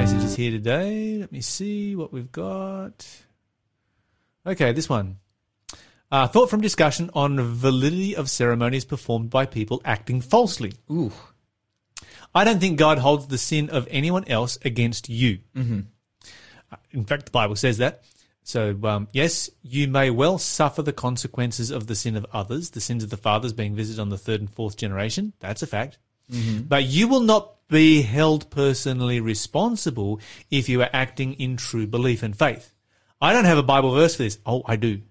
messages here today. Let me see what we've got. Okay, this one. Uh, thought from discussion on validity of ceremonies performed by people acting falsely. Ooh. I don't think God holds the sin of anyone else against you. Mm-hmm. In fact, the Bible says that. So, um, yes, you may well suffer the consequences of the sin of others, the sins of the fathers being visited on the third and fourth generation. That's a fact. But you will not be held personally responsible if you are acting in true belief and faith. I don't have a Bible verse for this. Oh, I do.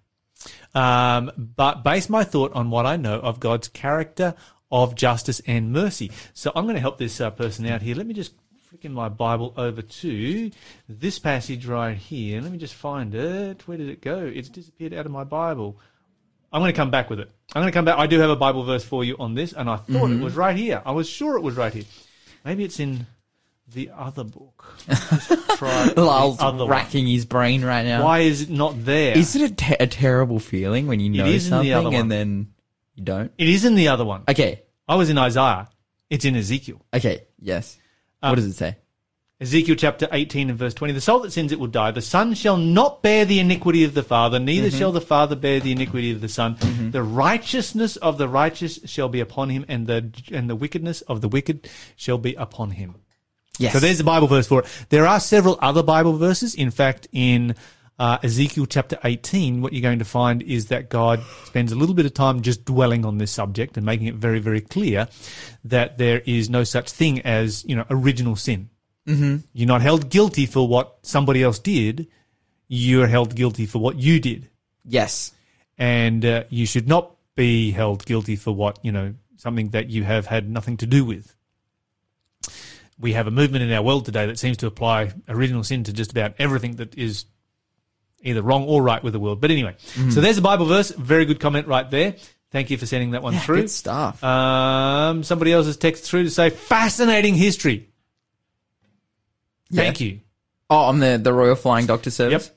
Um, but base my thought on what I know of God's character of justice and mercy. So I'm going to help this uh, person out here. Let me just flick in my Bible over to this passage right here. Let me just find it. Where did it go? It's disappeared out of my Bible. I'm going to come back with it. I'm going to come back. I do have a Bible verse for you on this, and I thought it was right here. I was sure it was right here. Maybe it's in the other book. Try the Lyle's other one. racking his brain right now. Why is it not there? Is it a, te- a terrible feeling when you know is in the something one. and then you don't? it is in the other one. Okay. I was in Isaiah. It's in Ezekiel. Okay. Yes. Um, what does it say? Ezekiel chapter 18 and verse 20. The soul that sins it will die. The son shall not bear the iniquity of the father, neither Mm-hmm. shall the father bear the iniquity of the son. The righteousness of the righteous shall be upon him, and the and the wickedness of the wicked shall be upon him. Yes. So there's the Bible verse for it. There are several other Bible verses. In fact, in uh, Ezekiel chapter 18, what you're going to find is that God spends a little bit of time just dwelling on this subject and making it very, very clear that there is no such thing as, you know, original sin. Mm-hmm. You're not held guilty for what somebody else did. You're held guilty for what you did. yes. And uh, you should not be held guilty for what, you know, something that you have had nothing to do with we have a movement in our world today that seems to apply original sin to just about everything that is either wrong or right with the world. But anyway, so there's a Bible verse. Very good comment right there. Thank you for sending that one Yeah, through. good stuff. Um, somebody else has texted through to say fascinating history. Thank you. oh, on the, the Royal Flying Doctor Service? Yep.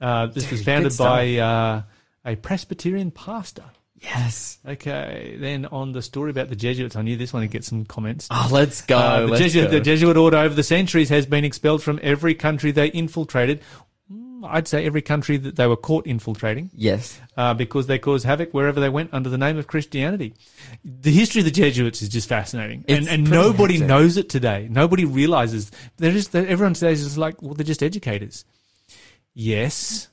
Uh, this was founded by uh, a Presbyterian pastor. Yes. Okay, then on the story about the Jesuits, I knew this one would get some comments. Oh, let's go. Uh, the, let's Jesuit, go. the Jesuit order over the centuries has been expelled from every country they infiltrated. I'd say every country that they were caught infiltrating yes. uh, because they caused havoc wherever they went under the name of Christianity. The history of the Jesuits is just fascinating, and, It's and pretty nobody knows it today. Nobody realizes they're just they're, everyone says it's like well they're just educators. Yes,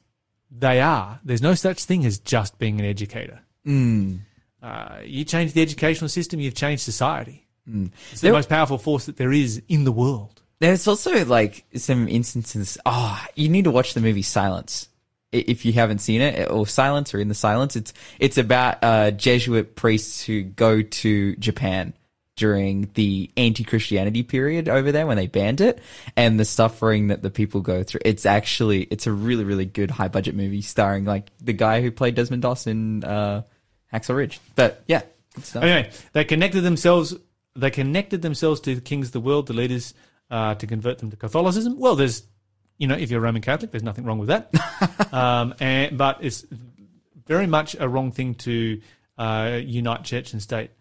they are. There's no such thing as just being an educator. Mm. Uh, you change the educational system, you've changed society. Mm. It's the There- most powerful force that there is in the world. There's also like some instances. Oh, you need to watch the movie Silence if you haven't seen it, or Silence or In the Silence. It's it's about uh, Jesuit priests who go to Japan during the anti-Christianity period over there when they banned it, and the suffering that the people go through. It's actually it's a really really good high budget movie starring like the guy who played Desmond Doss in uh, Hacksaw Ridge. But yeah. Anyway, they connected themselves. They connected themselves to the kings of the world, the leaders, uh, to convert them to Catholicism. Well, there's, you know, if you're a Roman Catholic, there's nothing wrong with that. um, and but it's very much a wrong thing to uh, unite church and state.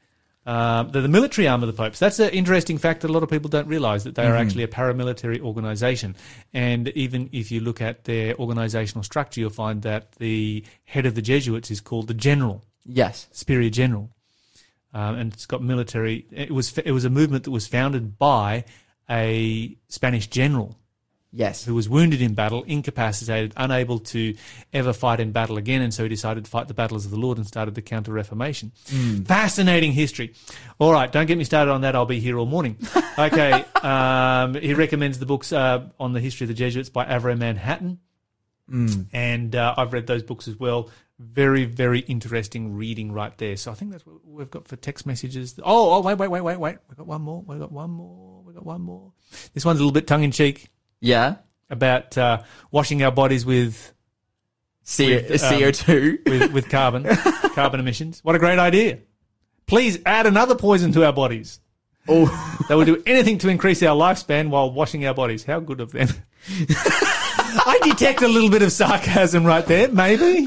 Um, they're the military arm of the popes. That's an interesting fact that a lot of people don't realise that they are actually a paramilitary organisation. And even if you look at their organisational structure, you'll find that the head of the Jesuits is called the general. Yes. Superior General, um, and it's got military. It was it was a movement that was founded by a Spanish general Yes. who was wounded in battle, incapacitated, unable to ever fight in battle again, and so he decided to fight the battles of the Lord and started the Counter Reformation. Fascinating history. All right, don't get me started on that. I'll be here all morning. Okay, um, he recommends the books uh, on the history of the Jesuits by Avro Manhattan and uh, I've read those books as well. Very, very interesting reading right there. So I think that's what we've got for text messages. Oh, oh, wait, wait, wait, wait, wait. We've got one more. We've got one more. Got one more. This one's a little bit tongue in cheek Yeah. about uh, washing our bodies with, C- With, um, CO2. with, with carbon, carbon emissions. What a great idea. Please add another poison to our bodies. oh. They will do anything to increase our lifespan while washing our bodies. How good of them. I detect a little bit of sarcasm right there, maybe.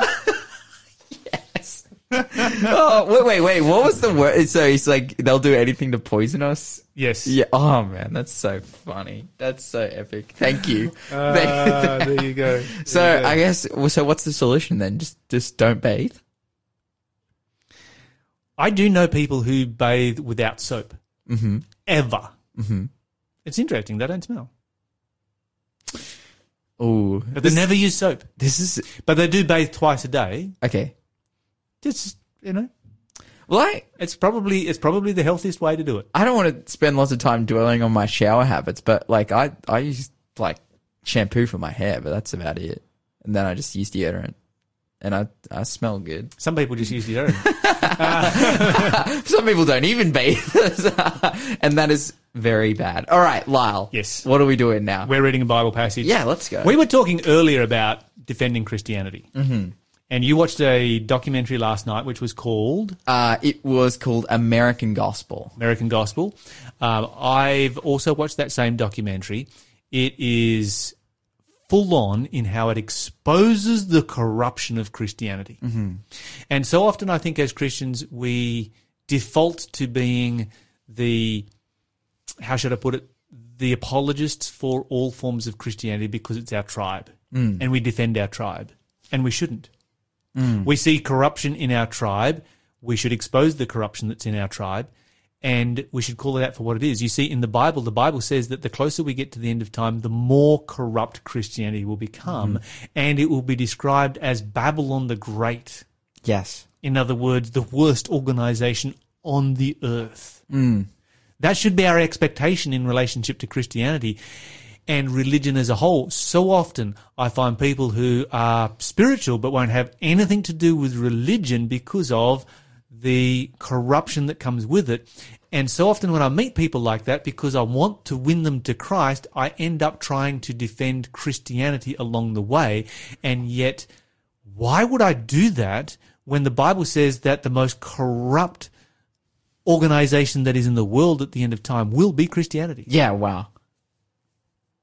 Oh, wait, wait, wait. What was the word? So it's like they'll do anything to poison us. Yes. Yeah. Oh man, that's so funny. That's so epic. Thank you. Ah, there you go. so you go. I guess. So what's the solution then? Just just don't bathe. I do know people who bathe without soap. Mm-hmm. Ever. Mm-hmm. It's interesting. They don't smell. Oh, But they never use soap. this is But they do bathe twice a day. okay. Just, you know, Well, I it's probably it's probably the healthiest way to do it. I don't want to spend lots of time dwelling on my shower habits, but like I I use like shampoo for my hair, but that's about it. And then I just use deodorant, and I I smell good. Some people just use deodorant. Some people don't even bathe, and that is very bad. All right, Lyle. Yes. What are we doing now? We're reading a Bible passage. yeah, let's go. We were talking earlier about defending Christianity. Mm-hmm. And you watched a documentary last night which was called uh, it was called American Gospel. American Gospel. Um, I've also watched that same documentary. It is full on in how it exposes the corruption of Christianity. And so often, I think as Christians, we default to being the, how should I put it, the apologists for all forms of Christianity because it's our tribe. And we defend our tribe. And we shouldn't. Mm. We see corruption in our tribe. We should expose the corruption that's in our tribe and we should call it out for what it is. You see, in the Bible, the Bible says that the closer we get to the end of time, the more corrupt Christianity will become, mm-hmm. and it will be described as Babylon the Great. Yes. In other words, the worst organization on the earth. Mm. That should be our expectation in relationship to Christianity and religion as a whole. So often I find people who are spiritual but won't have anything to do with religion because of the corruption that comes with it. And so often when I meet people like that, because I want to win them to Christ, I end up trying to defend Christianity along the way. And yet, why would I do that when the Bible says that the most corrupt organization that is in the world at the end of time will be Christianity? Yeah. Wow.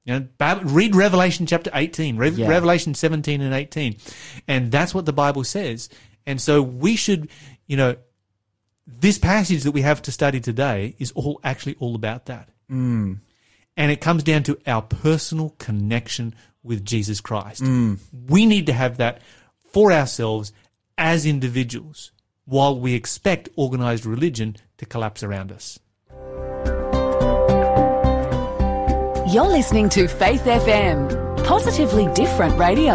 You know, read Revelation chapter 18, Re- Yeah. Revelation 17 and 18. And that's what the Bible says. And so we should, you know, this passage that we have to study today is all actually all about that. Mm. And it comes down to our personal connection with Jesus Christ. We need to have that for ourselves as individuals while we expect organized religion to collapse around us. You're listening to Faith FM, positively different radio.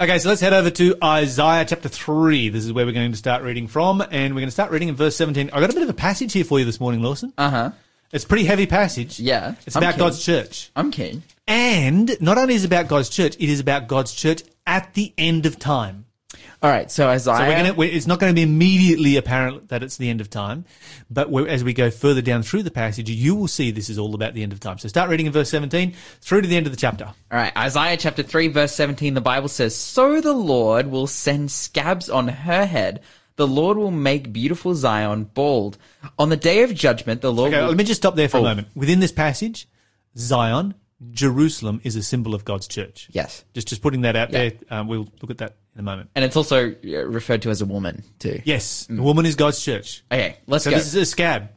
Okay, so let's head over to Isaiah chapter 3. This is where we're going to start reading from, and we're going to start reading in verse 17. I got a bit of a passage here for you this morning, Lawson. Uh huh. It's a pretty heavy passage. Yeah, It's I'm about keen. God's church. I'm keen. And not only is it about God's church, it is about God's church at the end of time. All right. So Isaiah. So we're gonna, we it's not going to be immediately apparent that it's the end of time, but we're, as we go further down through the passage, you will see this is all about the end of time. So start reading in verse 17 through to the end of the chapter. All right, Isaiah chapter 3, verse 17, the Bible says, So the Lord will send scabs on her head. The Lord will make beautiful Zion bald. On the day of judgment, the Lord Okay, will. let me just stop there for Oh. a moment. Within this passage, Zion, Jerusalem is a symbol of God's church. Yes. Just just putting that out Yeah. there. Um, we'll look at that in a moment. And it's also uh, referred to as a woman, too. Yes, the woman is God's church. Okay, let's So go. this is a scab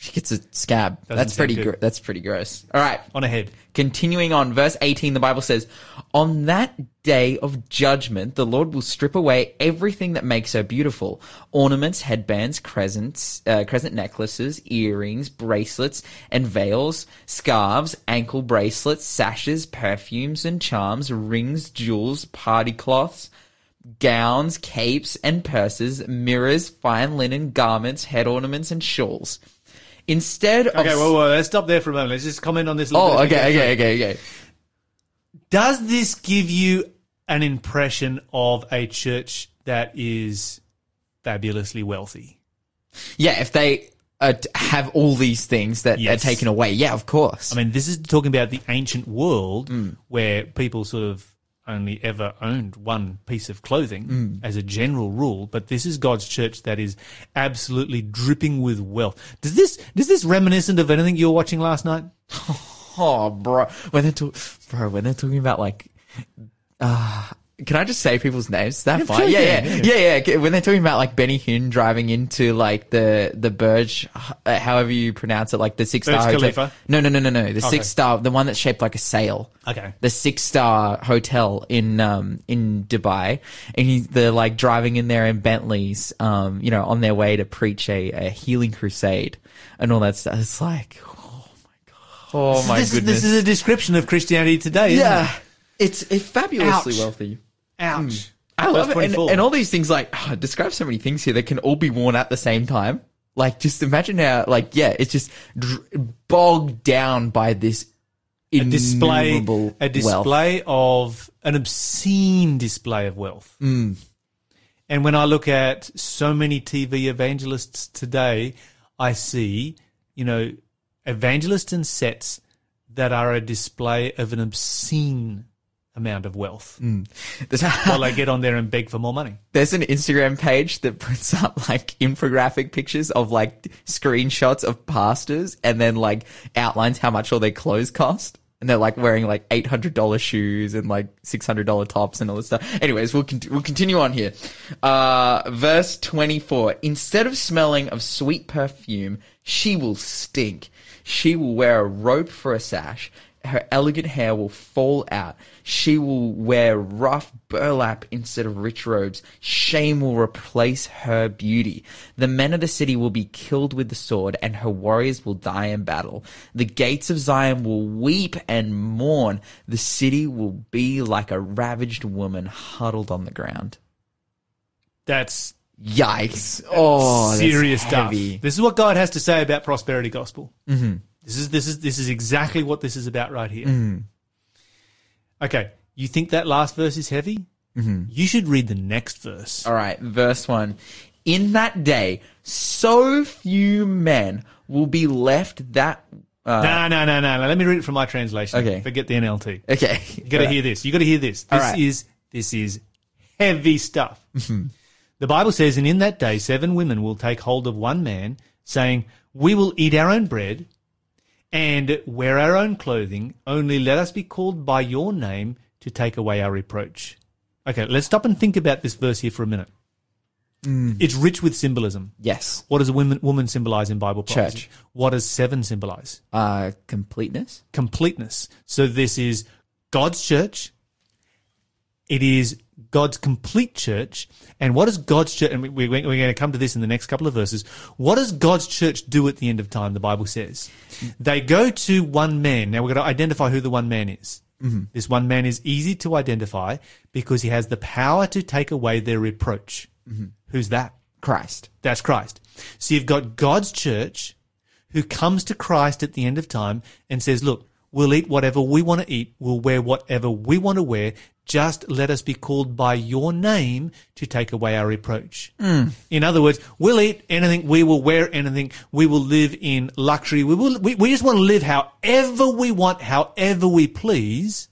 she gets a scab. that's pretty. Gr- that's pretty gross. All right. on ahead. Continuing on, verse 18, the Bible says, On that day of judgment, the Lord will strip away everything that makes her beautiful ornaments, headbands, crescents, uh, crescent necklaces, earrings, bracelets, and veils, scarves, ankle bracelets, sashes, perfumes and charms, rings, jewels, party cloths, gowns, capes, and purses, mirrors, fine linen garments, head ornaments, and shawls. Instead of. Okay, well, well, let's stop there for a moment. Let's just comment on this. a little Oh, okay, okay, okay, okay. Does this give you an impression of a church that is fabulously wealthy? Yeah, if they uh, have all these things that Yes. are taken away, yeah, of course. I mean, this is talking about the ancient world Mm. where people sort of only ever owned one piece of clothing Mm. as a general rule, but this is God's church that is absolutely dripping with wealth. Does this does this reminiscent of anything you were watching last night? oh, bro, when they're talk- bro, when they're talking about like, uh, Can I just say people's names? Is that fine? sure Yeah, you yeah, yeah, yeah, When they're talking about like Benny Hinn driving into like the the Burj, uh, however you pronounce it, like the six star hotel. No, no, no, no, no. The six star, the one that's shaped like a sail. Okay. The six star hotel in um in Dubai, and he, they're like driving in there in Bentleys, um, you know, on their way to preach a, a healing crusade and all that stuff. It's like, oh my god, oh my this, is, goodness, this is a description of Christianity today, isn't yeah, it's it's fabulously Ouch. wealthy. It? Ouch. I love it. And, and all these things, like, oh, describe so many things here that can all be worn at the same time. Like, just imagine how, like, yeah, it's just dr- bogged down by this a display, innumerable a wealth. display of an obscene display of wealth. Mm. And when I look at so many TV evangelists today, I see, you know, evangelists and sets that are a display of an obscene amount of wealth There's, while they get on there and beg for more money. there's an Instagram page that puts up like infographic pictures of like screenshots of pastors and then like outlines how much all their clothes cost. And they're like wearing like eight hundred dollar shoes and like six hundred dollar tops and all this stuff. Anyways, we'll con- we'll continue on here. Uh, verse twenty four. Instead of smelling of sweet perfume, she will stink. She will wear a rope for a sash. Her elegant hair will fall out. She will wear rough burlap instead of rich robes. Shame will replace her beauty. The men of the city will be killed with the sword, and her warriors will die in battle. The gates of Zion will weep and mourn. The city will be like a ravaged woman huddled on the ground. That's Yikes! Oh, serious stuff. This is what God has to say about prosperity gospel. Mm-hmm. This is this is this is exactly what this is about right here. Mm-hmm. Okay, you think that last verse is heavy? Mm-hmm. You should read the next verse. All right, verse 1. In that day, so few men will be left that. Uh, no, no, no, no, no. Let me read it from my translation. Okay. Forget the NLT. okay. You got to hear this. You got to hear this. This right. is this is heavy stuff. The Bible says, "And in that day, seven women will take hold of one man, saying, We will eat our own bread and wear our own clothing. Only let us be called by your name to take away our reproach." Okay, let's stop and think about this verse here for a minute. It's rich with symbolism. Yes. What does a woman, woman symbolize in Bible prophecy? Church. What does seven symbolize? Uh, completeness? completeness. So this is God's church. It is God's complete church. And what does God's church, and we, we're going to come to this in the next couple of verses. What does God's church do at the end of time? The Bible says they go to one man. Now we're going to identify who the one man is. Mm-hmm. This one man is easy to identify because he has the power to take away their reproach. Mm-hmm. Who's that? Christ. That's Christ. So you've got God's church who comes to Christ at the end of time and says, look, we'll eat whatever we want to eat. We'll wear whatever we want to wear. Just let us be called by your name to take away our reproach. Hmm. In other words, we'll eat anything. We will wear anything. We will live in luxury. We will, we, we just want to live however we want, however we please.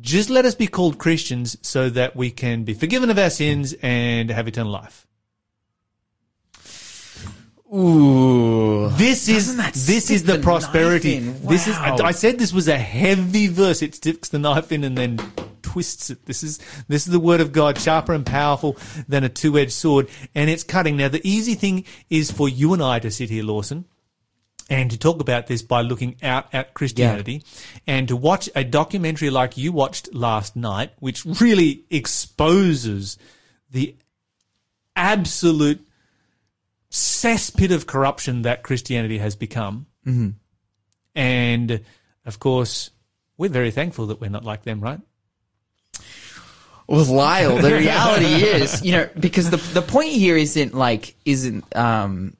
Just let us be called Christians so that we can be forgiven of our sins and have eternal life. Ooh. This is this is the the prosperity. in? This is I, I, said this was a heavy verse. It sticks the knife in and then twists it. This is this is the word of God, sharper and powerful than a two-edged sword, and it's cutting. Now the easy thing is for you and I to sit here, Lawson, and to talk about this by looking out at Christianity and to watch a documentary like you watched last night, which really exposes the absolute cesspit of corruption that Christianity has become. Mm-hmm. And of course, we're very thankful that we're not like them, right? Well, Lyle, the reality is, you know, because the the point here isn't like isn't um,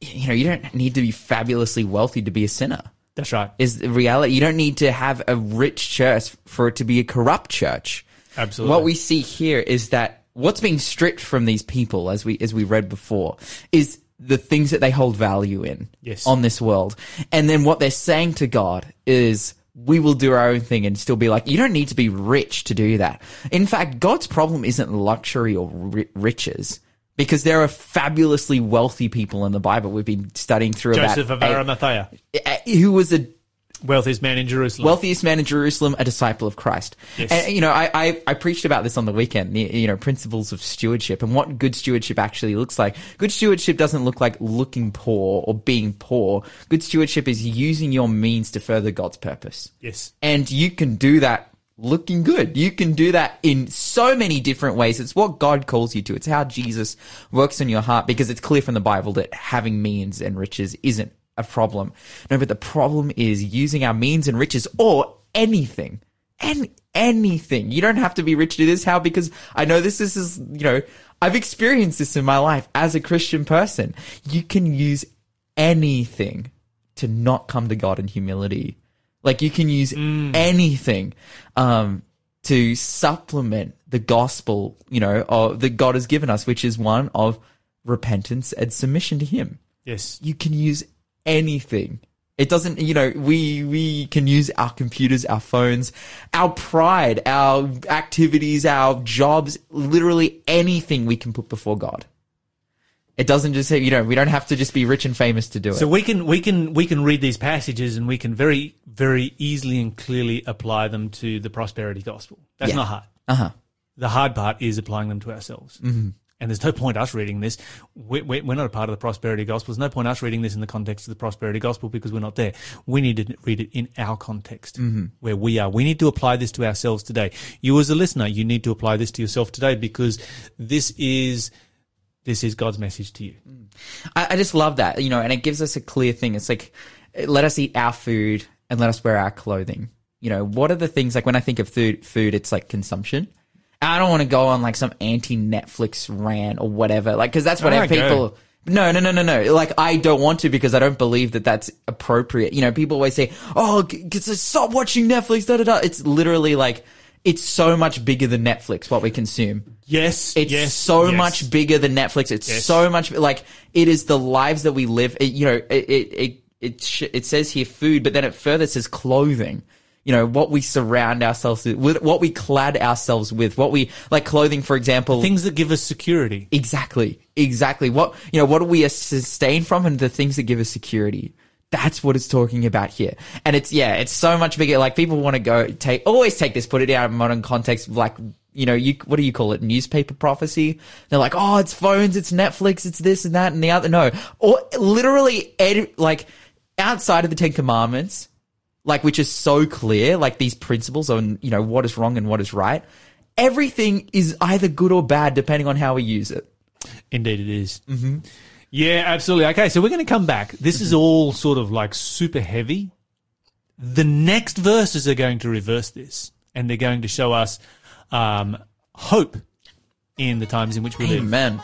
you know, you don't need to be fabulously wealthy to be a sinner. That's right. Is the reality? You don't need to have a rich church for it to be a corrupt church. Absolutely. What we see here is that what's being stripped from these people, as we as we read before, is the things that they hold value in Yes. on this world. And then what they're saying to God is, we will do our own thing and still be like, you don't need to be rich to do that. In fact, God's problem isn't luxury or ri- riches. Because there are fabulously wealthy people in the Bible we've been studying through Joseph about of Arimathea. who was a Wealthiest man in Jerusalem. wealthiest man in Jerusalem, a disciple of Christ. Yes. And, you know, I, I, I preached about this on the weekend, the, you know, principles of stewardship and what good stewardship actually looks like. Good stewardship doesn't look like looking poor or being poor. Good stewardship is using your means to further God's purpose. yes. And you can do that looking good. You can do that in so many different ways. It's what God calls you to. It's how Jesus works in your heart because it's clear from the Bible that having means and riches isn't a problem. No, but the problem is using our means and riches or anything. And anything. You don't have to be rich to do this. How? Because I know this, this is, you know, I've experienced this in my life as a Christian person. You can use anything to not come to God in humility. Like you can use anything um, to supplement the gospel, you know, of, that God has given us, which is one of repentance and submission to Him. Yes. You can use anything. It doesn't, you know, we we can use our computers, our phones, our pride, our activities, our jobs, literally anything we can put before God. It doesn't just say, you know, we don't have to just be rich and famous to do it. So we can we can we can read these passages and we can very very easily and clearly apply them to the prosperity gospel. That's Yeah. not hard. Uh huh. The hard part is applying them to ourselves. Mm-hmm. And there's no point us reading this. We- we- We're not a part of the prosperity gospel. There's no point us reading this in the context of the prosperity gospel because we're not there. We need to read it in our context mm-hmm. where we are. We need to apply this to ourselves today. You as a listener, you need to apply this to yourself today because this is this is God's message to you. Mm. I, I just love that, you know, and it gives us a clear thing. It's like, let us eat our food and let us wear our clothing. You know, what are the things like when I think of food, food, it's like consumption. I don't want to go on like some anti Netflix rant or whatever, like, cause that's what Alright, people, go. no, no, no, no, no. Like, I don't want to because I don't believe that that's appropriate. You know, people always say, oh, cause stop watching Netflix, da da da. It's literally like, it's so much bigger than Netflix, what we consume. Yes, It's yes, so yes. much bigger than Netflix. It's Yes. so much like it is the lives that we live. It, you know, it it it it, sh- it says here food, but then it further says clothing. You know what we surround ourselves with, what we clad ourselves with, what we like clothing, for example. things that give us security. Exactly, exactly. What you know, what do we sustain from, and the things that give us security. That's what it's talking about here, and it's yeah, it's so much bigger. Like people want to go take always take this, put it out in modern context, like you know, you what do you call it? Newspaper prophecy. They're like, oh, it's phones, it's Netflix, it's this and that and the other. No, or literally, ed- like outside of the Ten Commandments, like which is so clear, like these principles on you know what is wrong and what is right. Everything is either good or bad depending on how we use it. Indeed, it is. Mm-hmm. Yeah, absolutely. Okay, so we're going to come back. This is all sort of like super heavy. The next verses are going to reverse this, and they're going to show us um, hope in the times in which we live. Amen.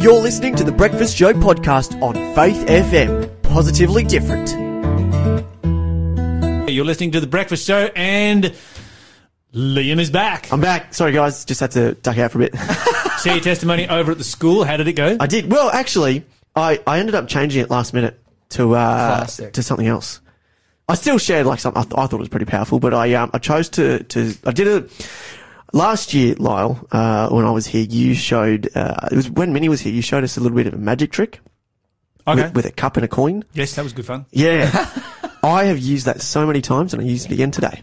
You're listening to the Breakfast Show podcast on Faith FM. Positively different. You're listening to the Breakfast Show, and Liam is back. I'm back. Sorry, guys. Just had to duck out for a bit. See your testimony over at the school. How did it go? I did. Well, actually, I, I ended up changing it last minute to uh, Classic. to something else. I still shared like something I, th- I thought it was pretty powerful, but I um I chose to to I did it last year, Lyle. Uh, when I was here, you showed uh, it was when Minnie was here. You showed us a little bit of a magic trick Okay. with, with a cup and a coin. yes, that was good fun. Yeah, I have used that so many times, and I used it again today.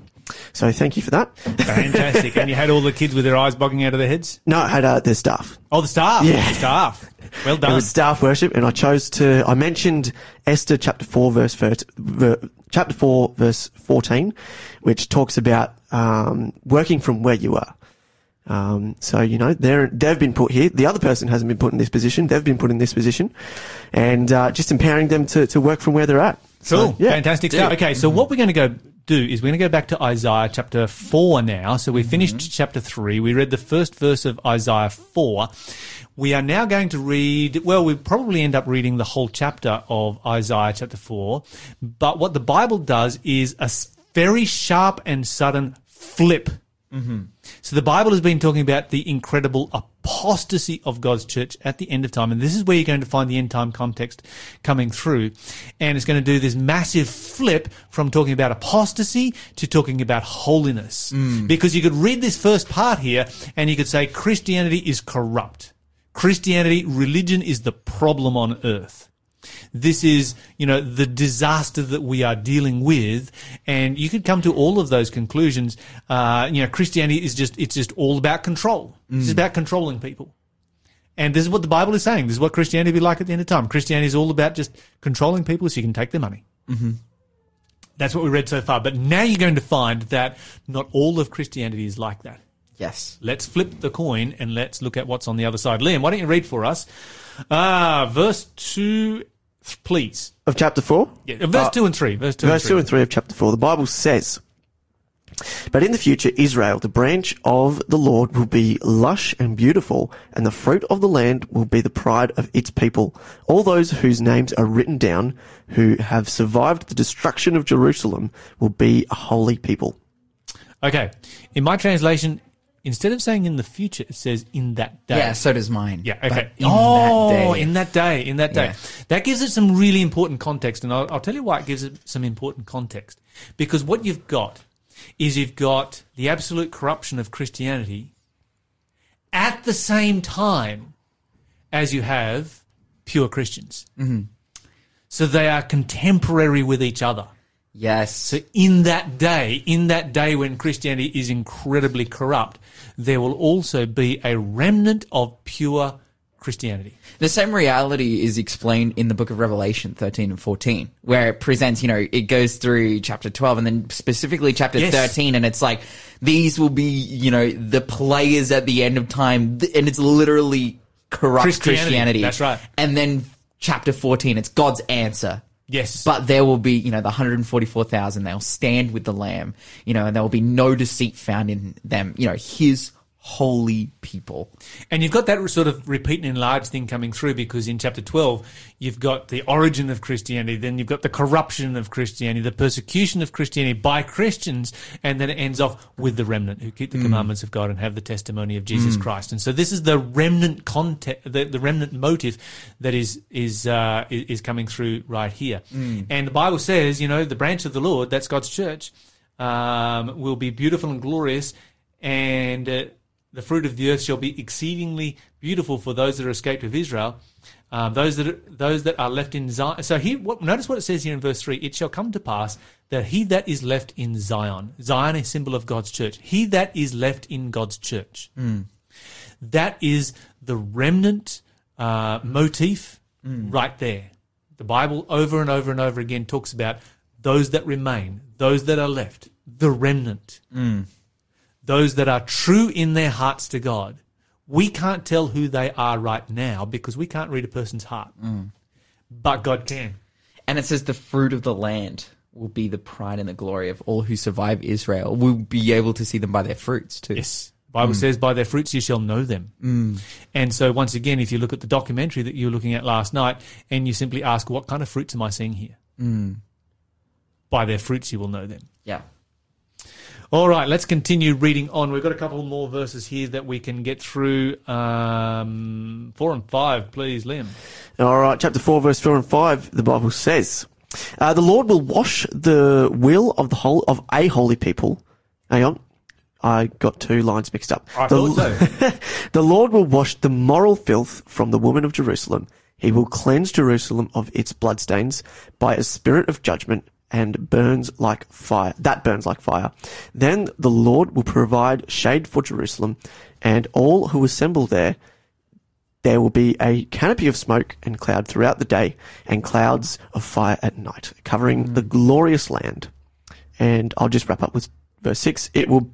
So thank you for that. Fantastic. and you had all the kids with their eyes bogging out of their heads? No, I had uh, the staff. Oh, the staff. Yeah. The staff. Well done. It was staff worship, and I chose to. I mentioned Esther chapter four verse ver, ver, chapter four verse fourteen, which talks about um, working from where you are. Um, so you know they're they've been put here. The other person hasn't been put in this position. They've been put in this position, and uh, just empowering them to, to work from where they're at. Cool. So, yeah. Fantastic stuff. Okay, so what we're going to go do is we're going to go back to Isaiah chapter 4 now. So we finished mm-hmm. chapter 3. We read the first verse of Isaiah 4. We are now going to read, well, we probably end up reading the whole chapter of Isaiah chapter 4. But what the Bible does is a very sharp and sudden flip. Mm-hmm. So the Bible has been talking about the incredible apostasy of God's church at the end of time. And this is where you're going to find the end time context coming through. And it's going to do this massive flip from talking about apostasy to talking about holiness. Hmm. Because you could read this first part here and you could say Christianity is corrupt. Christianity, religion is the problem on earth. This is, you know, the disaster that we are dealing with. And you could come to all of those conclusions. Uh, you know, Christianity is just, it's just all about control. It's about controlling people. And this is what the Bible is saying. This is what Christianity will be like at the end of time. Christianity is all about just controlling people so you can take their money. Mm-hmm. That's what we read so far. But now you're going to find that not all of Christianity is like that. Yes. Let's flip the coin and let's look at what's on the other side. Liam, why don't you read for us? Uh, verse 2, please. Of chapter 4? Yeah, verse Uh, 2 and 3. Verse 2 Verse and 3. 2 and 3 of chapter 4, the Bible says, But in the future, Israel, the branch of the Lord, will be lush and beautiful, and the fruit of the land will be the pride of its people. All those whose names are written down, who have survived the destruction of Jerusalem, will be a holy people. Okay. In my translation, instead of saying in the future, it says in that day. Yeah, so does mine. Yeah. Okay. in oh, that day. in that day, in that day, Yeah. that gives it some really important context, and I'll, I'll tell you why it gives it some important context. Because what you've got is you've got the absolute corruption of Christianity at the same time as you have pure Christians. Mm-hmm. So they are contemporary with each other. yes. So in that day, in that day when Christianity is incredibly corrupt, there will also be a remnant of pure Christianity. The same reality is explained in the book of Revelation 13 and 14, where it presents, you know, it goes through chapter 12 and then specifically chapter Yes. 13, and it's like, these will be, you know, the players at the end of time, and it's literally corrupt Christianity, Christianity. that's right. And then chapter 14, it's God's answer. Yes. But there will be, you know, the 144,000, they'll stand with the Lamb, you know, and there will be no deceit found in them, you know, his holy people. And you've got that sort of repeat and enlarge thing coming through because in chapter 12, you've got the origin of Christianity, then you've got the corruption of Christianity, the persecution of Christianity by Christians, and then it ends off with the remnant who keep the commandments of God and have the testimony of Jesus Christ. And so this is the remnant content, the, the remnant motive that is, is, uh, is coming through right here. And the Bible says, you know, the branch of the Lord, that's God's church, um, will be beautiful and glorious and, uh, the fruit of the earth shall be exceedingly beautiful for those that are escaped of Israel, um, those that are, those that are left in Zion. So here, what, notice what it says here in verse three: It shall come to pass that he that is left in Zion, Zion is symbol of God's church. He that is left in God's church, that is the remnant uh, motif right there. The Bible over and over and over again talks about those that remain, those that are left, the remnant those that are true in their hearts to God. We can't tell who they are right now because we can't read a person's heart. Mm. But God can. And it says the fruit of the land will be the pride and the glory of all who survive Israel. We'll be able to see them by their fruits too. Yes. The Bible mm. says, by their fruits you shall know them. Mm. And so, once again, if you look at the documentary that you were looking at last night and you simply ask, what kind of fruits am I seeing here? By their fruits you will know them. Yeah. All right, let's continue reading on. We've got a couple more verses here that we can get through. Um, four and five, please, Liam. All right, chapter 4, verse 4 and 5, the Bible says, uh, The Lord will wash the will of the whole of a holy people. Hang on. I got two lines mixed up. I the, thought so. the Lord will wash the moral filth from the woman of Jerusalem. He will cleanse Jerusalem of its bloodstains by a spirit of judgment and burns like fire. That burns like fire. Then the Lord will provide shade for Jerusalem and all who assemble there there will be a canopy of smoke and cloud throughout the day, and clouds of fire at night, covering the mm. glorious land. And I'll just wrap up with verse six. It will,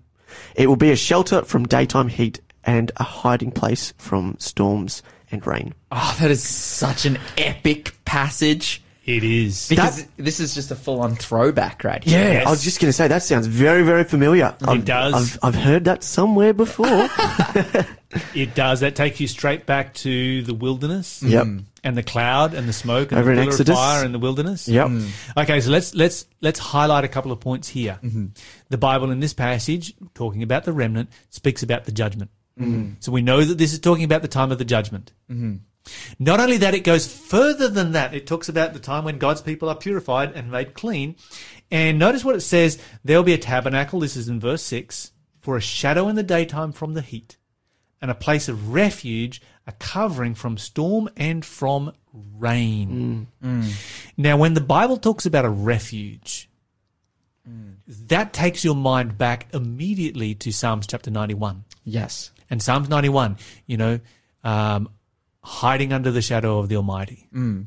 it will be a shelter from daytime heat and a hiding place from storms and rain. Oh, that is such an epic passage. It is. Because this is just a full on throwback right here. Yeah, Yes. I was just going to say that sounds very, very familiar. It does. I've, I've heard that somewhere before. It does. That takes you straight back to the wilderness. Mm. Yep. And the cloud and the smoke and Over the pillar of Exodus. fire in the wilderness. Yep. Mm. Okay, so let's let's let's highlight a couple of points here. Mm-hmm. The Bible in this passage, talking about the remnant, speaks about the judgment. Mm. So we know that this is talking about the time of the judgment. Mm-hmm. Not only that, it goes further than that. It talks about the time when God's people are purified and made clean. And notice what it says: there will be a tabernacle. This is in verse six for a shadow in the daytime from the heat, and a place of refuge, a covering from storm and from rain. Mm. Mm. Now, when the Bible talks about a refuge, mm. that takes your mind back immediately to Psalms chapter 91. Yes. And Psalms 91, you know, um, hiding under the shadow of the Almighty mm.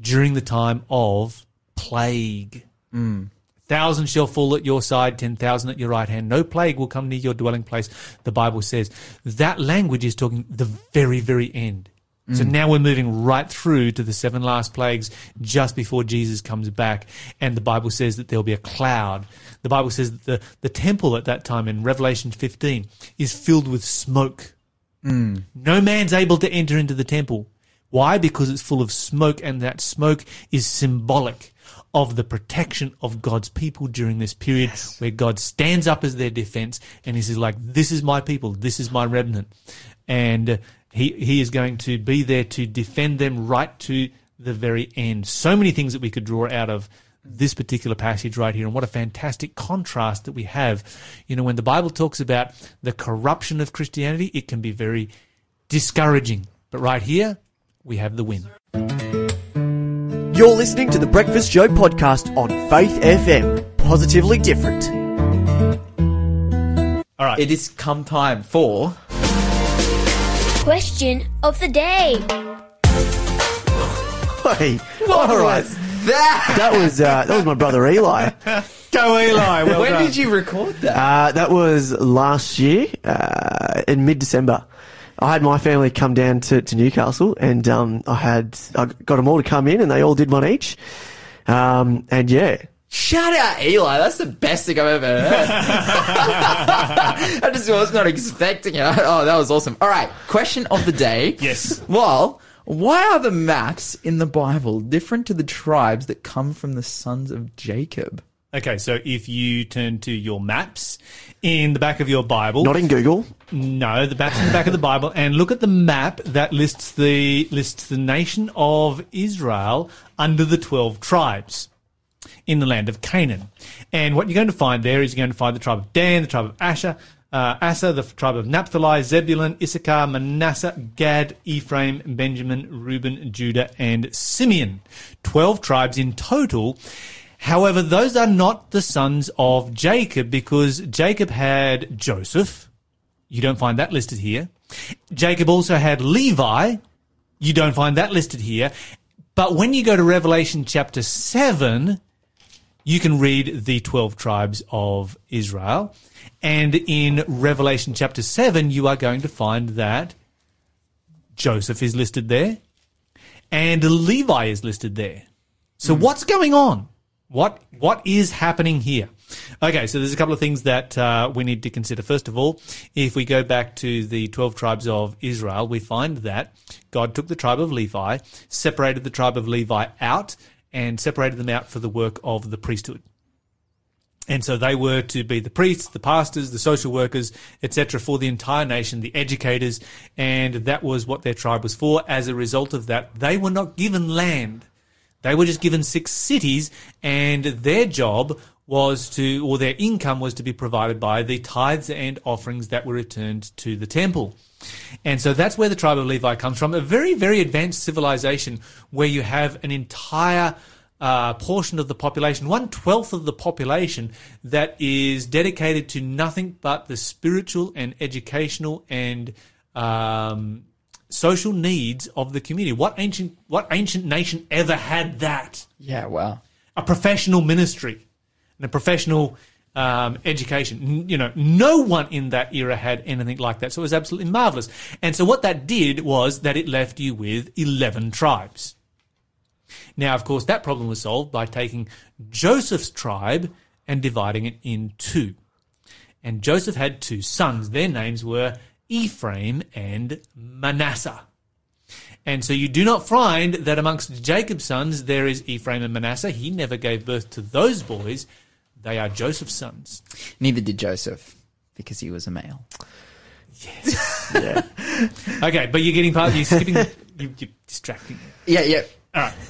during the time of plague. Mm. Thousand shall fall at your side, ten thousand at your right hand. No plague will come near your dwelling place. The Bible says that language is talking the very, very end. So mm. now we're moving right through to the seven last plagues just before Jesus comes back. And the Bible says that there'll be a cloud. The Bible says that the, the temple at that time in Revelation 15 is filled with smoke. No man's able to enter into the temple. Why? Because it's full of smoke, and that smoke is symbolic of the protection of God's people during this period where God stands up as their defense and he says, like, this is my people, this is my remnant. And uh, he, he is going to be there to defend them right to the very end. So many things that we could draw out of this particular passage right here. And what a fantastic contrast that we have. You know, when the Bible talks about the corruption of Christianity, it can be very discouraging. But right here, we have the win. You're listening to the Breakfast Show podcast on Faith FM. Positively different. All right. It is come time for. Question of the day. Hey, all right. That? That was uh, that was my brother Eli. Go, Eli. Well when done. did you record that? Uh, that was last year uh, in mid December. I had my family come down to, to Newcastle, and um, I had I got them all to come in, and they all did one each. Um, and yeah, Shout out Eli, that's the best thing I've ever heard. I just was not expecting it. Oh, that was awesome. All right, question of the day. Yes. Well, why are the maps in the Bible different to the tribes that come from the sons of Jacob? Okay, so if you turn to your maps in the back of your Bible, not in Google. no, the maps in the back of the Bible, and look at the map that lists the lists the nation of Israel under the twelve tribes in the land of Canaan. And what you're going to find there is you're going to find the tribe of Dan, the tribe of Asher, uh, Asa, the tribe of Naphtali, Zebulun, Issachar, Manasseh, Gad, Ephraim, Benjamin, Reuben, Judah, and Simeon. Twelve tribes in total. However, those are not the sons of Jacob because Jacob had Joseph. You don't find that listed here. Jacob also had Levi. You don't find that listed here. But when you go to Revelation chapter 7, you can read the 12 tribes of Israel. And in Revelation chapter 7, you are going to find that Joseph is listed there and Levi is listed there. So what's going on? What what is happening here? Okay, so there's a couple of things that uh, we need to consider. First of all, if we go back to the twelve tribes of Israel, we find that God took the tribe of Levi, separated the tribe of Levi out, and separated them out for the work of the priesthood. And so they were to be the priests, the pastors, the social workers, etc., for the entire nation, the educators, and that was what their tribe was for. As a result of that, they were not given land. They were just given six cities, and their job was to, or their income was to be provided by the tithes and offerings that were returned to the temple. And so that's where the tribe of Levi comes from, a very, very advanced civilization where you have an entire uh, portion of the population, one twelfth of the population, that is dedicated to nothing but the spiritual and educational and um, social needs of the community. What ancient what ancient nation ever had that? Yeah, wow. A professional ministry and a professional um, education. You know, no one in that era had anything like that. So it was absolutely marvelous. And so what that did was that it left you with eleven tribes. Now, of course, that problem was solved by taking Joseph's tribe and dividing it in two. And Joseph had two sons. Their names were Ephraim and Manasseh. And so you do not find that amongst Jacob's sons there is Ephraim and Manasseh. He never gave birth to those boys. They are Joseph's sons. Neither did Joseph because he was a male. Yeah. Okay, but you're getting part. You're skipping. you, you're distracting. Yeah, yeah.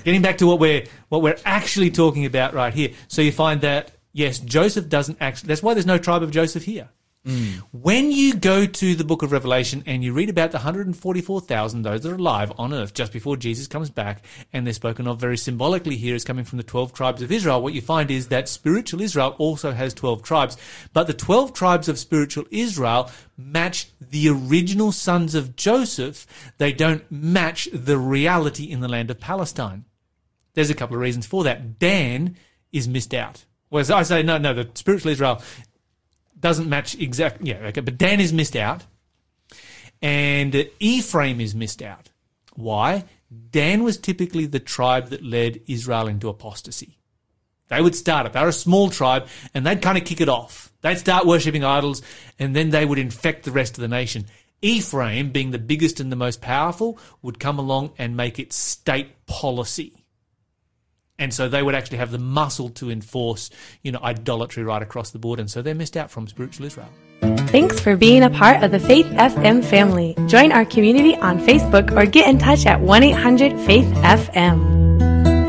Getting back to what we're what we're actually talking about right here. So you find that yes, Joseph doesn't actually. That's why there's no tribe of Joseph here. Mm. When you go to the book of Revelation and you read about the 144,000, those that are alive on earth just before Jesus comes back, and they're spoken of very symbolically here as coming from the 12 tribes of Israel, what you find is that spiritual Israel also has 12 tribes. But the 12 tribes of spiritual Israel match the original sons of Joseph. They don't match the reality in the land of Palestine. There's a couple of reasons for that. Dan is missed out. Whereas I say, no, no, the spiritual Israel doesn't match exactly. Yeah, okay, but Dan is missed out, and Ephraim is missed out. Why? Dan was typically the tribe that led Israel into apostasy. They would start it. They were a small tribe, and they'd kind of kick it off. They'd start worshipping idols, and then they would infect the rest of the nation. Ephraim, being the biggest and the most powerful, would come along and make it state policy. And so they would actually have the muscle to enforce, you know, idolatry right across the board. And so they're missed out from spiritual Israel. Thanks for being a part of the Faith FM family. Join our community on Facebook or get in touch at 1 800 Faith FM.